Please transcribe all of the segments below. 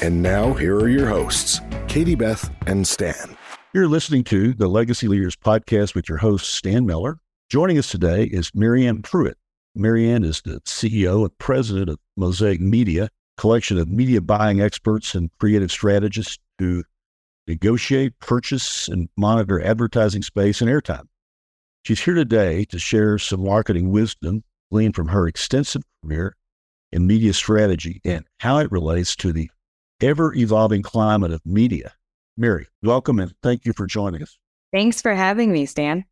And now, here are your hosts, Katie Beth and Stan. You're listening to the Legacy Leaders Podcast with your host, Stan Miller. Joining us today is Mary Ann Pruitt. Mary Ann is the CEO and president of Mosaic Media, collection of media buying experts and creative strategists who negotiate, purchase, and monitor advertising space and airtime. She's here today to share some marketing wisdom gleaned from her extensive career in media strategy and how it relates to the ever evolving climate of media. Mary, welcome and thank you for joining us. Thanks for having me, Stan.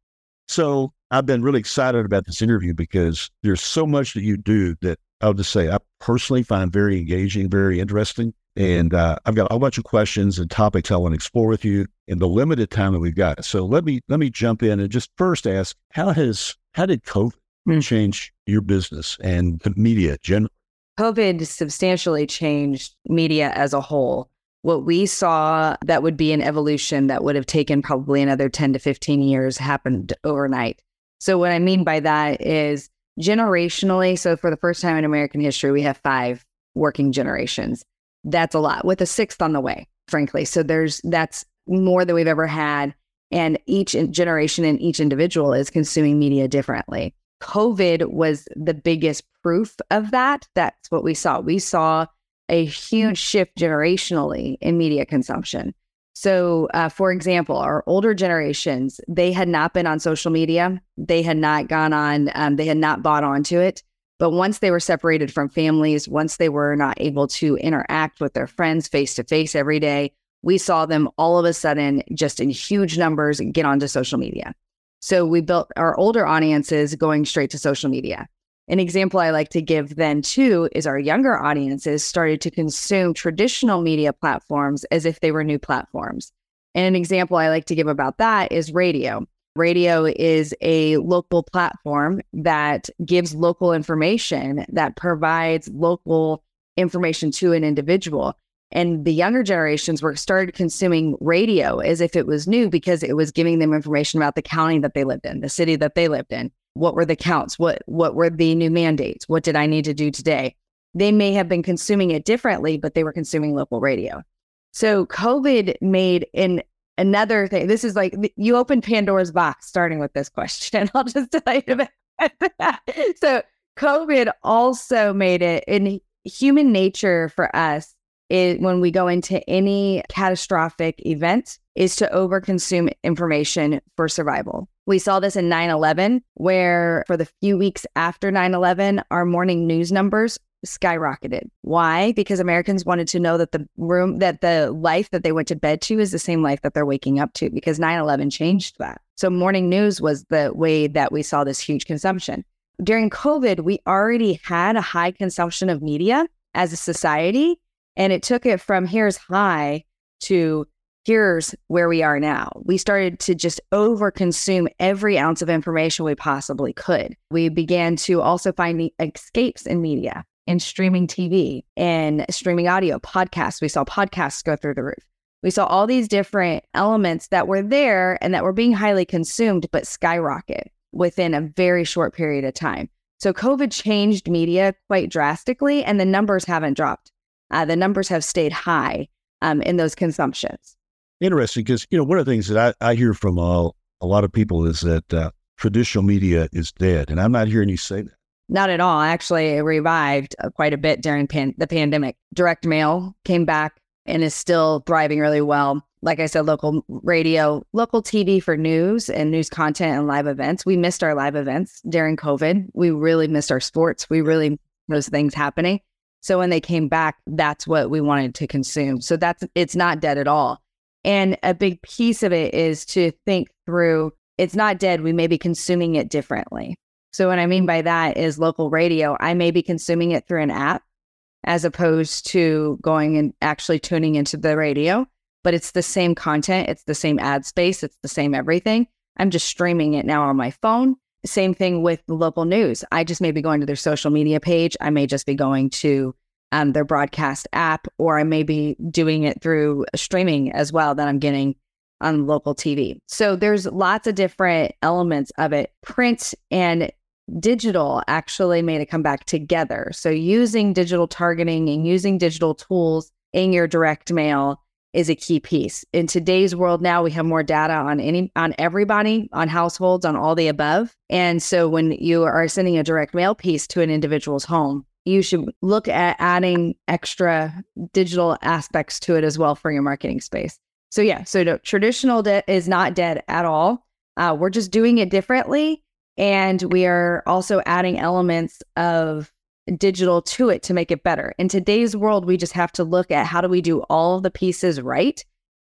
So, I've been really excited about this interview because there's so much that you do that I'll just say I personally find very engaging, very interesting. And uh, I've got a bunch of questions and topics I want to explore with you in the limited time that we've got. So let me let me jump in and just first ask how has how did COVID mm. change your business and the media generally? COVID substantially changed media as a whole. What we saw that would be an evolution that would have taken probably another 10 to 15 years happened overnight. So, what I mean by that is generationally, so for the first time in American history, we have five working generations. That's a lot with a sixth on the way, frankly. So, there's that's more than we've ever had. And each generation and each individual is consuming media differently. COVID was the biggest proof of that. That's what we saw. We saw a huge shift generationally in media consumption. So, uh, for example, our older generations, they had not been on social media. They had not gone on, um, they had not bought onto it. But once they were separated from families, once they were not able to interact with their friends face to face every day, we saw them all of a sudden just in huge numbers get onto social media. So we built our older audiences going straight to social media. An example I like to give then too is our younger audiences started to consume traditional media platforms as if they were new platforms. And an example I like to give about that is radio. Radio is a local platform that gives local information that provides local information to an individual. And the younger generations were started consuming radio as if it was new because it was giving them information about the county that they lived in, the city that they lived in. What were the counts? What what were the new mandates? What did I need to do today? They may have been consuming it differently, but they were consuming local radio. So COVID made an another thing. This is like you open Pandora's box starting with this question. I'll just tell you about that. So COVID also made it in human nature for us is when we go into any catastrophic event is to overconsume information for survival. We saw this in 9 11, where for the few weeks after 9 11, our morning news numbers skyrocketed. Why? Because Americans wanted to know that the room, that the life that they went to bed to is the same life that they're waking up to, because 9 11 changed that. So morning news was the way that we saw this huge consumption. During COVID, we already had a high consumption of media as a society. And it took it from here's high to here's where we are now. We started to just overconsume every ounce of information we possibly could. We began to also find escapes in media, in streaming TV, in streaming audio, podcasts. We saw podcasts go through the roof. We saw all these different elements that were there and that were being highly consumed, but skyrocket within a very short period of time. So COVID changed media quite drastically, and the numbers haven't dropped uh, the numbers have stayed high um, in those consumptions. Interesting, because you know one of the things that I, I hear from uh, a lot of people is that uh, traditional media is dead, and I'm not hearing you say that. Not at all. Actually, it revived uh, quite a bit during pan- the pandemic. Direct mail came back. and is still thriving really well. Like I said, local radio, local TV for news and news content and live events. We missed our live events during COVID. We really missed our sports. We really those things happening. So when they came back, that's what we wanted to consume. So that's it's not dead at all. And a big piece of it is to think through it's not dead. We may be consuming it differently. So, what I mean by that is local radio, I may be consuming it through an app as opposed to going and actually tuning into the radio, but it's the same content, it's the same ad space, it's the same everything. I'm just streaming it now on my phone. Same thing with local news. I just may be going to their social media page. I may just be going to um, their broadcast app, or I may be doing it through streaming as well that I'm getting on local TV. So there's lots of different elements of it. Print and digital actually made it come back together. So using digital targeting and using digital tools in your direct mail is a key piece. In today's world now we have more data on any on everybody, on households, on all the above. And so when you are sending a direct mail piece to an individual's home, you should look at adding extra digital aspects to it as well for your marketing space. So yeah, so no, traditional debt is not dead at all. Uh, we're just doing it differently, and we are also adding elements of digital to it to make it better. In today's world, we just have to look at how do we do all the pieces right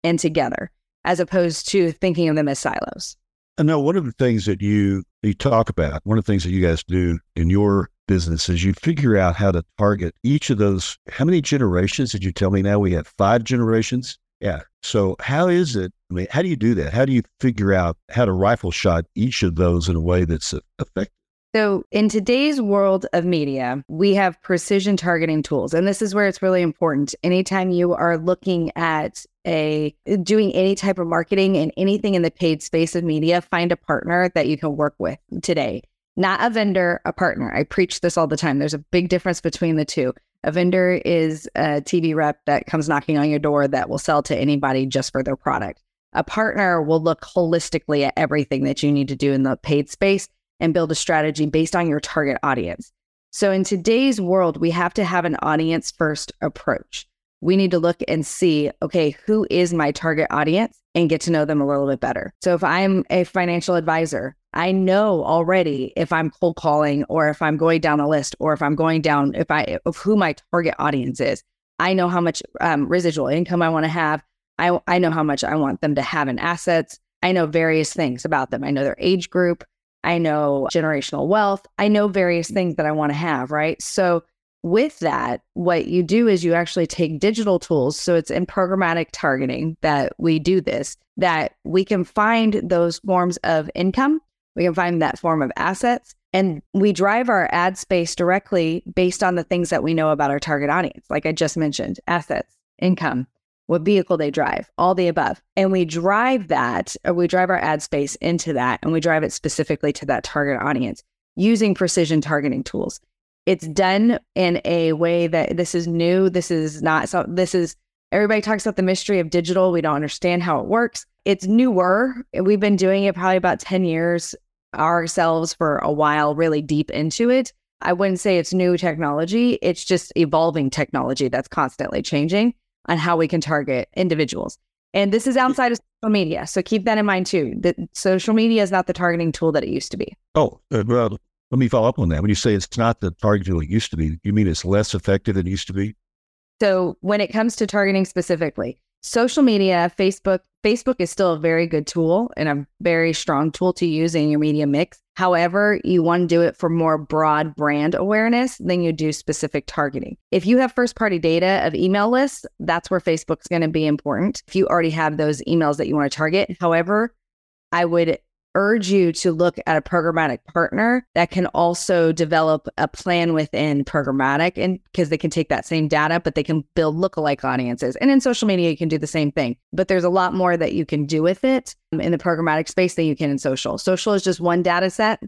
and together, as opposed to thinking of them as silos. I know one of the things that you you talk about, one of the things that you guys do in your business is you figure out how to target each of those. How many generations did you tell me now? We have five generations. Yeah. So how is it? I mean, how do you do that? How do you figure out how to rifle shot each of those in a way that's effective? So, in today's world of media, we have precision targeting tools. And this is where it's really important. Anytime you are looking at a doing any type of marketing and anything in the paid space of media, find a partner that you can work with today. Not a vendor, a partner. I preach this all the time. There's a big difference between the two. A vendor is a TV rep that comes knocking on your door that will sell to anybody just for their product. A partner will look holistically at everything that you need to do in the paid space and build a strategy based on your target audience. So, in today's world, we have to have an audience first approach. We need to look and see, okay, who is my target audience and get to know them a little bit better. So, if I'm a financial advisor, I know already if I'm cold calling or if I'm going down a list or if I'm going down if I of who my target audience is. I know how much um, residual income I want to have. I I know how much I want them to have in assets. I know various things about them. I know their age group. I know generational wealth. I know various mm-hmm. things that I want to have. Right. So with that, what you do is you actually take digital tools. So it's in programmatic targeting that we do this, that we can find those forms of income we can find that form of assets. And we drive our ad space directly based on the things that we know about our target audience. Like I just mentioned, assets, income, what vehicle they drive, all the above. And we drive that, or we drive our ad space into that, and we drive it specifically to that target audience using precision targeting tools. It's done in a way that this is new. This is not so, this is everybody talks about the mystery of digital. We don't understand how it works. It's newer. We've been doing it probably about 10 years ourselves for a while, really deep into it. I wouldn't say it's new technology, it's just evolving technology that's constantly changing on how we can target individuals. And this is outside of social media. So keep that in mind too. That social media is not the targeting tool that it used to be. Oh, uh, well, let me follow up on that. When you say it's not the targeting tool it used to be, you mean it's less effective than it used to be? So when it comes to targeting specifically, social media, Facebook, Facebook is still a very good tool and a very strong tool to use in your media mix. However, you want to do it for more broad brand awareness than you do specific targeting. If you have first party data of email lists, that's where Facebook's going to be important. If you already have those emails that you want to target. However, I would urge you to look at a programmatic partner that can also develop a plan within programmatic and because they can take that same data but they can build lookalike audiences. And in social media you can do the same thing but there's a lot more that you can do with it in the programmatic space than you can in social. Social is just one data set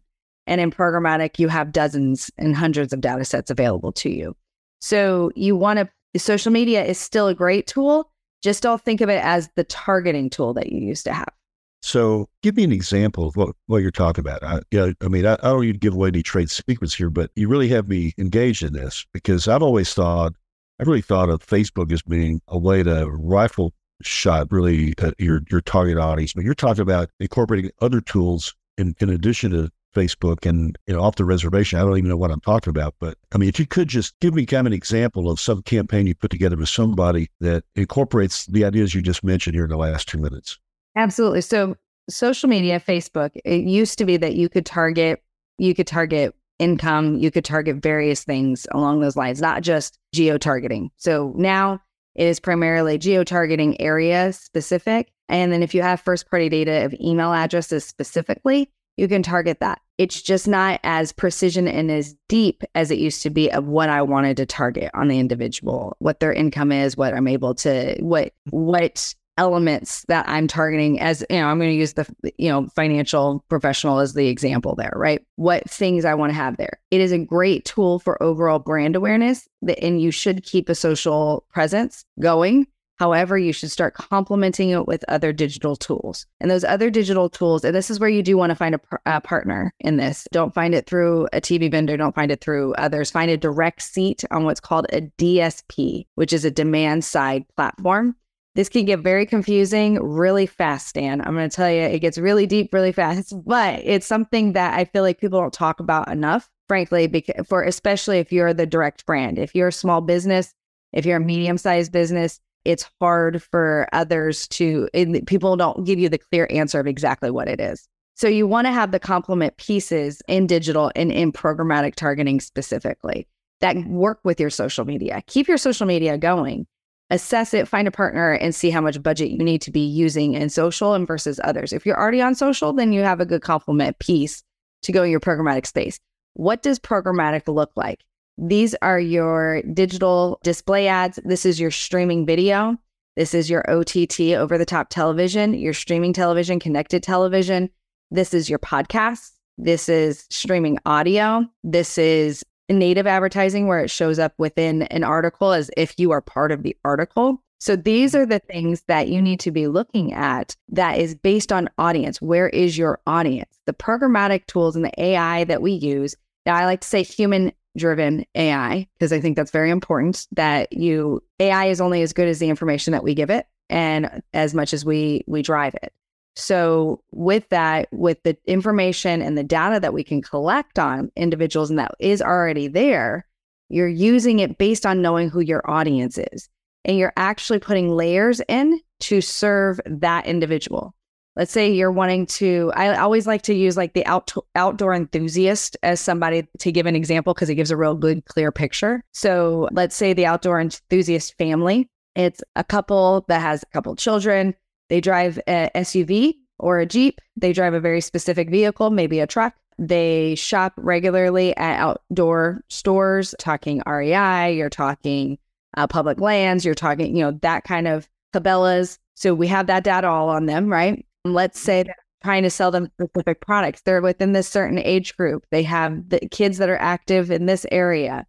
and in programmatic you have dozens and hundreds of data sets available to you. So you want to social media is still a great tool. Just don't think of it as the targeting tool that you used to have so, give me an example of what, what you're talking about. I, you know, I mean, I, I don't need to give away any trade secrets here, but you really have me engaged in this because I've always thought I really thought of Facebook as being a way to rifle shot really your your target audience. But you're talking about incorporating other tools in, in addition to Facebook and you know off the reservation. I don't even know what I'm talking about, but I mean, if you could just give me kind of an example of some campaign you put together with somebody that incorporates the ideas you just mentioned here in the last two minutes. Absolutely. So social media, Facebook, it used to be that you could target you could target income, you could target various things along those lines, not just geo targeting. So now it is primarily geo targeting area specific. And then if you have first party data of email addresses specifically, you can target that. It's just not as precision and as deep as it used to be of what I wanted to target on the individual, what their income is, what I'm able to, what, what elements that I'm targeting as, you know, I'm going to use the, you know, financial professional as the example there, right? What things I want to have there. It is a great tool for overall brand awareness and you should keep a social presence going However, you should start complementing it with other digital tools. And those other digital tools, and this is where you do want to find a, a, partner in this. Don't find it through a TV vendor, don't find it through others. Find a direct seat on what's called a DSP, which is a demand side platform. This can get very confusing really fast, Stan. I'm going to tell you, it gets really deep really fast, but it's something that I feel like people don't talk about enough, frankly, because for especially if you're the direct brand. If you're a small business, if you're a medium sized business, it's hard for others to, people don't give you the clear answer of exactly what it is. So you want to have the complement pieces in digital and in programmatic targeting specifically that work with your social media. Keep your social media going. Assess it, find a partner, and see how much budget you need to be using in social and versus others. If you're already on social, then you have a good complement piece to go in your programmatic space. What does programmatic look like? These are your digital display ads. This is your streaming video. This is your OTT over the top television, your streaming television, connected television. This is your podcast. This is streaming audio. This is native advertising where it shows up within an article as if you are part of the article. So these mm-hmm. are the things that you need to be looking at that is based on audience. Where is your audience? The programmatic tools and the AI that we use. Now, I like to say human driven AI because I think that's very important that you AI is only as good as the information that we give it and as much as we we drive it. So with that with the information and the data that we can collect on individuals and that is already there, you're using it based on knowing who your audience is. And you're actually putting layers in to serve that individual. Let's say you're wanting to i always like to use like the out, outdoor enthusiast as somebody to give an example because it gives a real good clear picture. So let's say the outdoor enthusiast family. It's a couple that has a couple children they drive a suv or a jeep they drive a very specific vehicle maybe a truck they shop regularly at outdoor stores talking rei you're talking uh, public lands you're talking you know that kind of cabela's so we have that data all on them right let's say they're trying to sell them specific products. They're within this certain age group. They have the kids that are active in this area.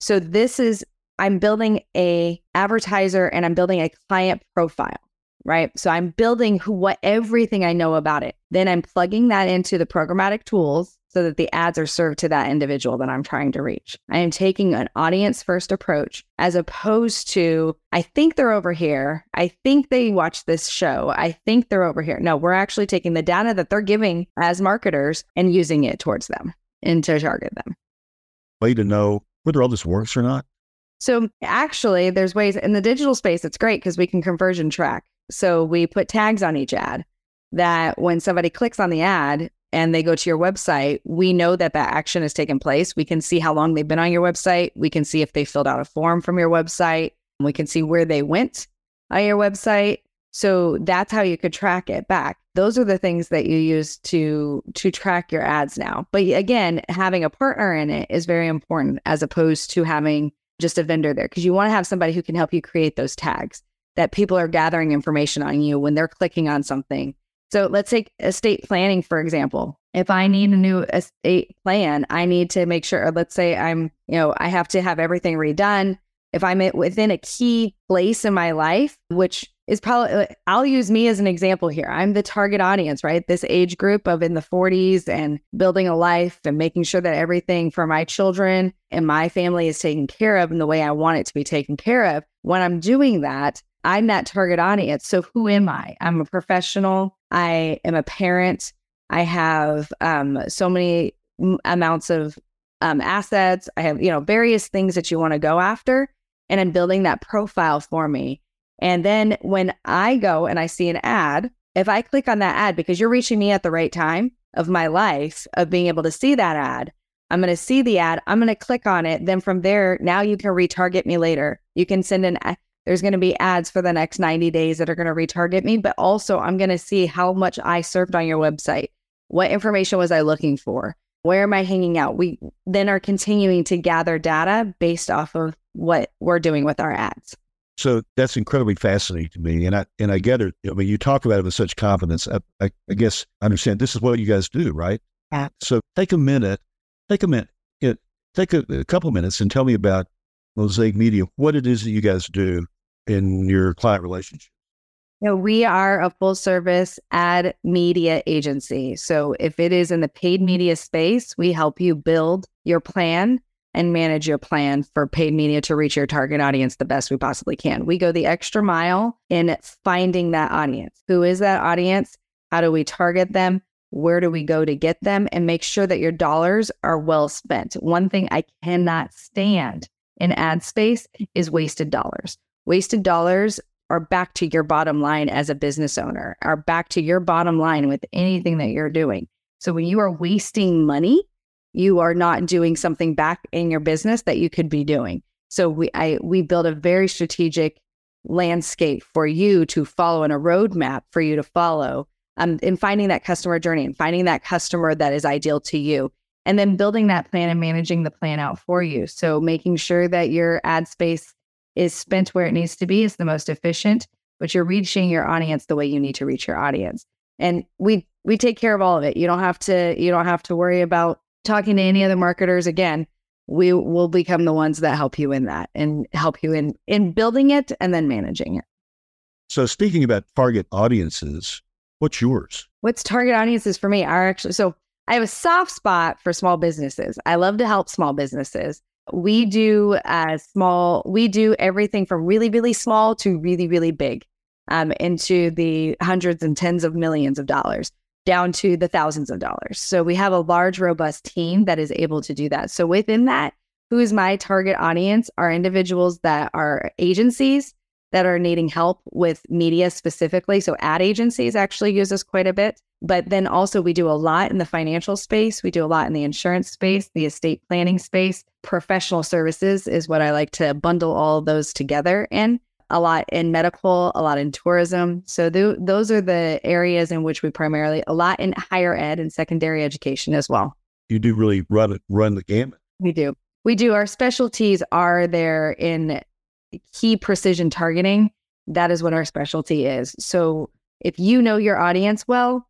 So this is I'm building a advertiser and I'm building a client profile, right? So I'm building who what everything I know about it. Then I'm plugging that into the programmatic tools so that the ads are served to that individual that I'm trying to reach. I am taking an audience first approach as opposed to, I think they're over here. I think they watch this show. I think they're over here. No, we're actually taking the data that they're giving as marketers and using it towards them and to target them. Way to know whether all this works or not. So actually, there's ways in the digital space, it's great because we can conversion track. So we put tags on each ad that when somebody clicks on the ad, and they go to your website, we know that that action has taken place. We can see how long they've been on your website. We can see if they filled out a form from your website. We can see where they went on your website. So that's how you could track it back. Those are the things that you use to to track your ads now. But again, having a partner in it is very important as opposed to having just a vendor there because you want to have somebody who can help you create those tags that people are gathering information on you when they're clicking on something so let's take estate planning, for example. If I need a new estate plan, I need to make sure, let's say I'm, you know, I have to have everything redone. If I'm within a key place in my life, which is probably uh, I'll use me as an example here. I'm the target audience, right? This age group of in the 40s and building a life and making sure that everything for my children and my family is taken care of in the way I want it to be taken care of. When I'm doing that, I'm that target audience. So who am I? I'm a professional. I am a parent. I have um, so many amounts of um, assets. I have, you know, various things that you want to go after. And I'm building that profile for me. And then when I go and I see an ad, if I click on that ad, because you're reaching me at the right time of my life of being able to see that ad, I'm going to see the ad. I'm going to click on it. Then from there, now you can retarget me later. You can send an, there's going to be ads for the next 90 days that are going to retarget me, but also I'm going to see how much I served on your website. What information was I looking for? Where am I hanging out? We then are continuing to gather data based off of what we're doing with our ads. So that's incredibly fascinating to me, and I and I get it. I mean, you talk about it with such confidence. I, I, I guess I understand this is what you guys do, right? Yeah. So take a minute, take a minute, you know, take a, a couple minutes, and tell me about Mosaic Media. What it is that you guys do in your client relationship. Know, we are a full service ad media agency. So if it is in the paid media space, we help you build your plan and manage your plan for paid media to reach your target audience the best we possibly can. We go the extra mile in finding that audience. Who is that audience? How do we target them? Where do we go to get them? And make sure that your dollars are well spent. One thing I cannot stand in ad space is wasted dollars. Wasted dollars are back to your bottom line as a business owner, are back to your bottom line with anything that you're doing. So when you are wasting money, you are not doing something back in your business that you could be doing. So we I we build a very strategic landscape for you to follow and a roadmap for you to follow um, in finding that customer journey and finding that customer that is ideal to you and then building that plan and managing the plan out for you. So making sure that your ad space is spent where it needs to be is the most efficient, but you're reaching your audience the way you need to reach your audience. And we we take care of all of it. You don't have to you don't have to worry about talking to any other marketers again. We will become the ones that help you in that and help you in in building it and then managing it. So speaking about target audiences, what's yours? What's target audiences for me are actually so I have a soft spot for small businesses. I love to help small businesses we do uh, small, we do everything from really, really small to really, really big um, into the hundreds and tens of millions of dollars down to the thousands of dollars. So we have a large, robust team that is able to do that. So within that, who is my target audience are individuals that are agencies that are needing help with media specifically. So ad agencies actually use us quite a bit. But then also, we do a lot in the financial space. We do a lot in the insurance space, the estate planning space. Professional services is what I like to bundle all those together in. A lot in medical, a lot in tourism. So th- those are the areas in which we primarily, a lot in higher ed and secondary education as well. You do really run it, run the gamut. We do. We do. Our specialties are there in key precision targeting. That is what our specialty is. So if you know your audience well,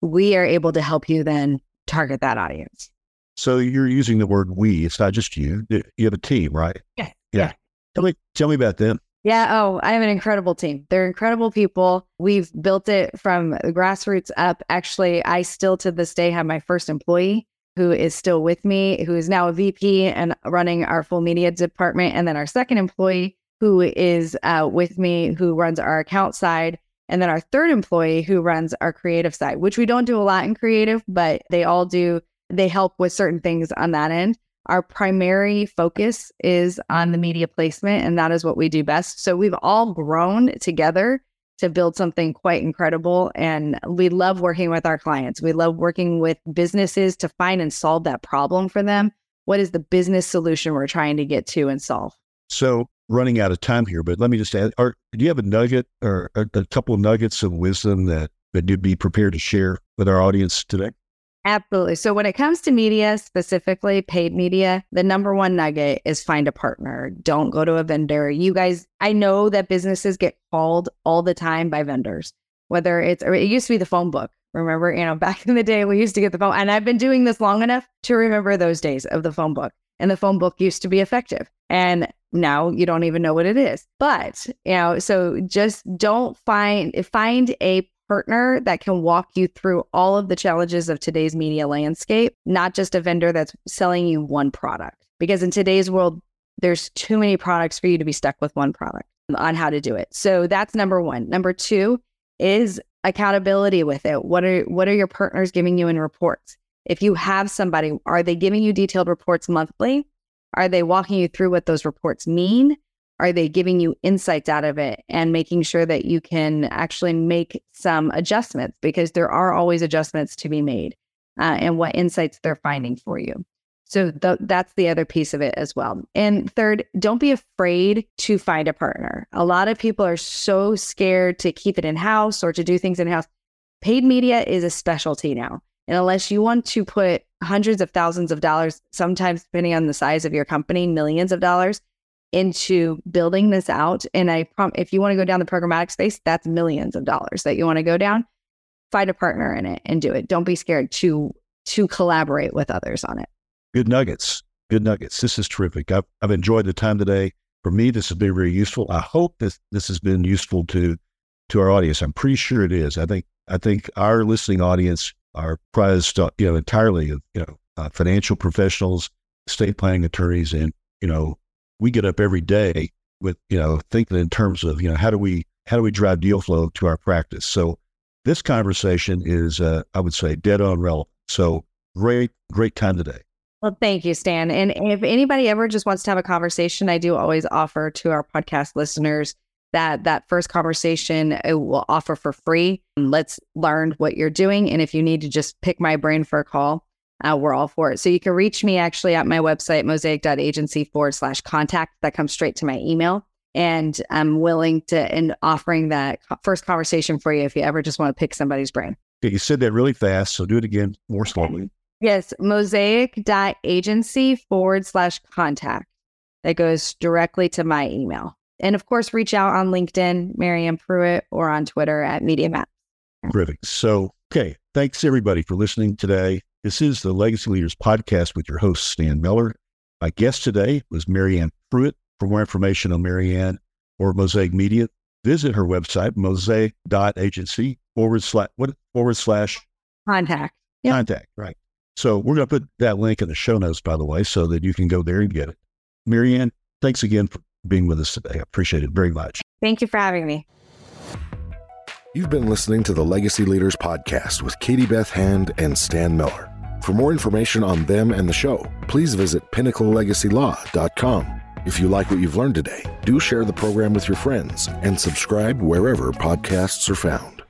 we are able to help you then target that audience. So you're using the word we. It's not just you. You have a team, right? Yeah. Yeah. yeah. Tell me tell me about them. Yeah. Oh, I have an incredible team. They're incredible people. We've built it from the grassroots up. Actually, I still to this day have my first employee who is still with me, who is now a VP and running our full media department. And then our second employee who is uh, with me, who runs our account side and then our third employee who runs our creative side, which we don't do a lot in creative, but they all do, they help with certain things on that end. Our primary focus is on the media placement, and that is what we do best. So we've all grown together to build something quite incredible. And we love working with our clients. We love working with businesses to find and solve that problem for them. What is the business solution we're trying to get to and solve? So running out of time here, but let me just add: are, Do you have a nugget or a, a couple of nuggets of wisdom that that you'd be prepared to share with our audience today? Absolutely. So when it comes to media, specifically paid media, the number one nugget is find a partner. Don't go to a vendor. You guys, I know that businesses get called all the time by vendors, whether it's, it used to be the phone book. Remember, you know, back in the day, we used to get the phone, and I've been doing this long enough to remember those days of the phone book. And the phone book used to be effective. And now you don't even know what it is. But, you know, so just don't find find a partner that can walk you through all of the challenges of today's media landscape, not just a vendor that's selling you one product. Because in today's world, there's too many products for you to be stuck with one product on how to do it. So that's number 1. Number 2 is accountability with it. What are what are your partners giving you in reports? If you have somebody, are they giving you detailed reports monthly? Are they walking you through what those reports mean? Are they giving you insights out of it and making sure that you can actually make some adjustments because there are always adjustments to be made uh, and what insights they're finding for you? So th- that's the other piece of it as well. And third, don't be afraid to find a partner. A lot of people are so scared to keep it in house or to do things in house. Paid media is a specialty now. And unless you want to put hundreds of thousands of dollars, sometimes depending on the size of your company, millions of dollars into building this out. And I prom- if you want to go down the programmatic space, that's millions of dollars that you want to go down. Find a partner in it and do it. Don't be scared to to collaborate with others on it. Good nuggets. Good nuggets. This is terrific. I've, I've enjoyed the time today. For me, this has been very useful. I hope that this has been useful to to our audience. I'm pretty sure it is. I think I think our listening audience are prized, you know, entirely of you know uh, financial professionals, state planning attorneys, and you know, we get up every day with you know thinking in terms of you know how do we how do we drive deal flow to our practice. So this conversation is, uh, I would say, dead on relevant. So great, great time today. Well, thank you, Stan. And if anybody ever just wants to have a conversation, I do always offer to our podcast listeners that that first conversation it will offer for free. Let's learn what you're doing. And if you need to just pick my brain for a call, uh, we're all for it. So you can reach me actually at my website, mosaic.agency forward slash contact. That comes straight to my email. And I'm willing to, and offering that first conversation for you if you ever just want to pick somebody's brain. Okay, you said that really fast. So do it again more slowly. Yes, mosaic.agency forward slash contact. That goes directly to my email. And of course, reach out on LinkedIn, Mary Ann Pruitt, or on Twitter at MediaMaps. Terrific. So, okay. Thanks everybody for listening today. This is the Legacy Leaders podcast with your host, Stan Miller. My guest today was Mary Ann Pruitt. For more information on Mary Ann or Mosaic Media, visit her website, mosaic.agency forward slash, what, forward slash contact. Yep. Contact, right. So we're going to put that link in the show notes, by the way, so that you can go there and get it. Marianne, thanks again for being with us today. I appreciate it very much. Thank you for having me. You've been listening to the Legacy Leaders Podcast with Katie Beth Hand and Stan Miller. For more information on them and the show, please visit pinnaclelegacylaw.com. If you like what you've learned today, do share the program with your friends and subscribe wherever podcasts are found.